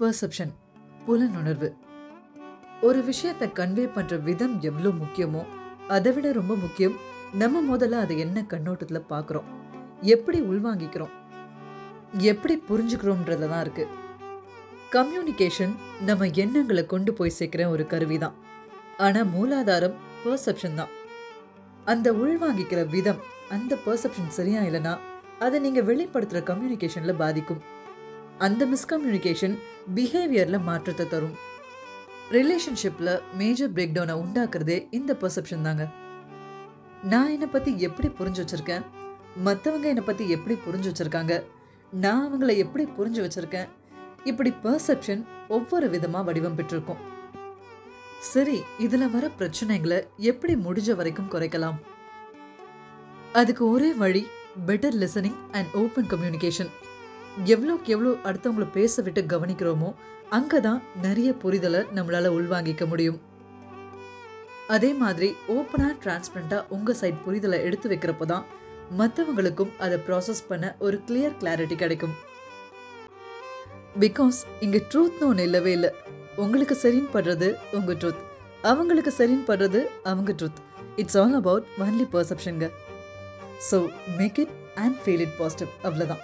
Perception புலனுணர்வு. ஒரு விஷயத்தை கன்வே பண்ற விதம் எவ்வளோ முக்கியமோ அதை விட ரொம்ப முக்கியம் நம்ம முதல்ல அதை என்ன கண்ணோட்டத்தில் பார்க்குறோம் எப்படி உள்வாங்கிக்கிறோம் எப்படி புரிஞ்சுக்கிறோம்ன்றதுல தான் இருக்கு. கம்யூனிகேஷன் நம்ம எண்ணங்களை கொண்டு போய் சேர்க்குற ஒரு கருவி தான். ஆனால் மூலாதாரம் பர்செப்ஷன் தான். அந்த உள்வாங்கிக்கிற விதம் அந்த பர்செப்ஷன் சரியா இல்லைன்னா அதை நீங்கள் வெளிப்படுத்துகிற கம்யூனிகேஷனில் பாதிக்கும். அந்த மிஸ்கம்யூனிகேஷன் பிஹேவியரில் மாற்றத்தை தரும். ரிலேஷன்ஷிப்பில் மேஜர் பிரேக் டவுனை உண்டாக்குறதே இந்த பர்செப்ஷன் தாங்க. நான் என்னை பற்றி எப்படி புரிஞ்சு வச்சுருக்கேன்? மற்றவங்க என்னை பற்றி எப்படி புரிஞ்சு வச்சுருக்காங்க? நான் அவங்கள எப்படி புரிஞ்சு வச்சுருக்கேன்? இப்படி பர்செப்ஷன் ஒவ்வொரு விதமாக வடிவம் பெற்றிருக்கும். சரி இதில் வர பிரச்சனைகளை எப்படி முடிஞ்ச வரைக்கும் குறைக்கலாம்? அதுக்கு ஒரே வழி better listening and open communication எவ்வளோக்கு எவ்வளோ அடுத்தவங்களை பேச விட்டு கவனிக்கிறோமோ அங்கே தான் நிறைய புரிதலை நம்மளால் உள்வாங்கிக்க முடியும். அதே மாதிரி ஓப்பனாக டிரான்ஸ்பரண்ட்டாக உங்கள் சைட் புரிதலை எடுத்து வைக்கிறப்போ தான் மற்றவங்களுக்கும் அதை ப்ராசஸ் பண்ண ஒரு கிளியர் கிளாரிட்டி கிடைக்கும். பிகாஸ் இங்கே ட்ரூத்னு ஒன்று இல்லவே இல்லை. உங்களுக்கு சரின்னு படுறது உங்கள் ட்ரூத் அவங்களுக்கு சரின்னு படுறது அவங்க truth it's all about only பர்செப்ஷனுங்க so make it and feel it positive அவ்வளோதான்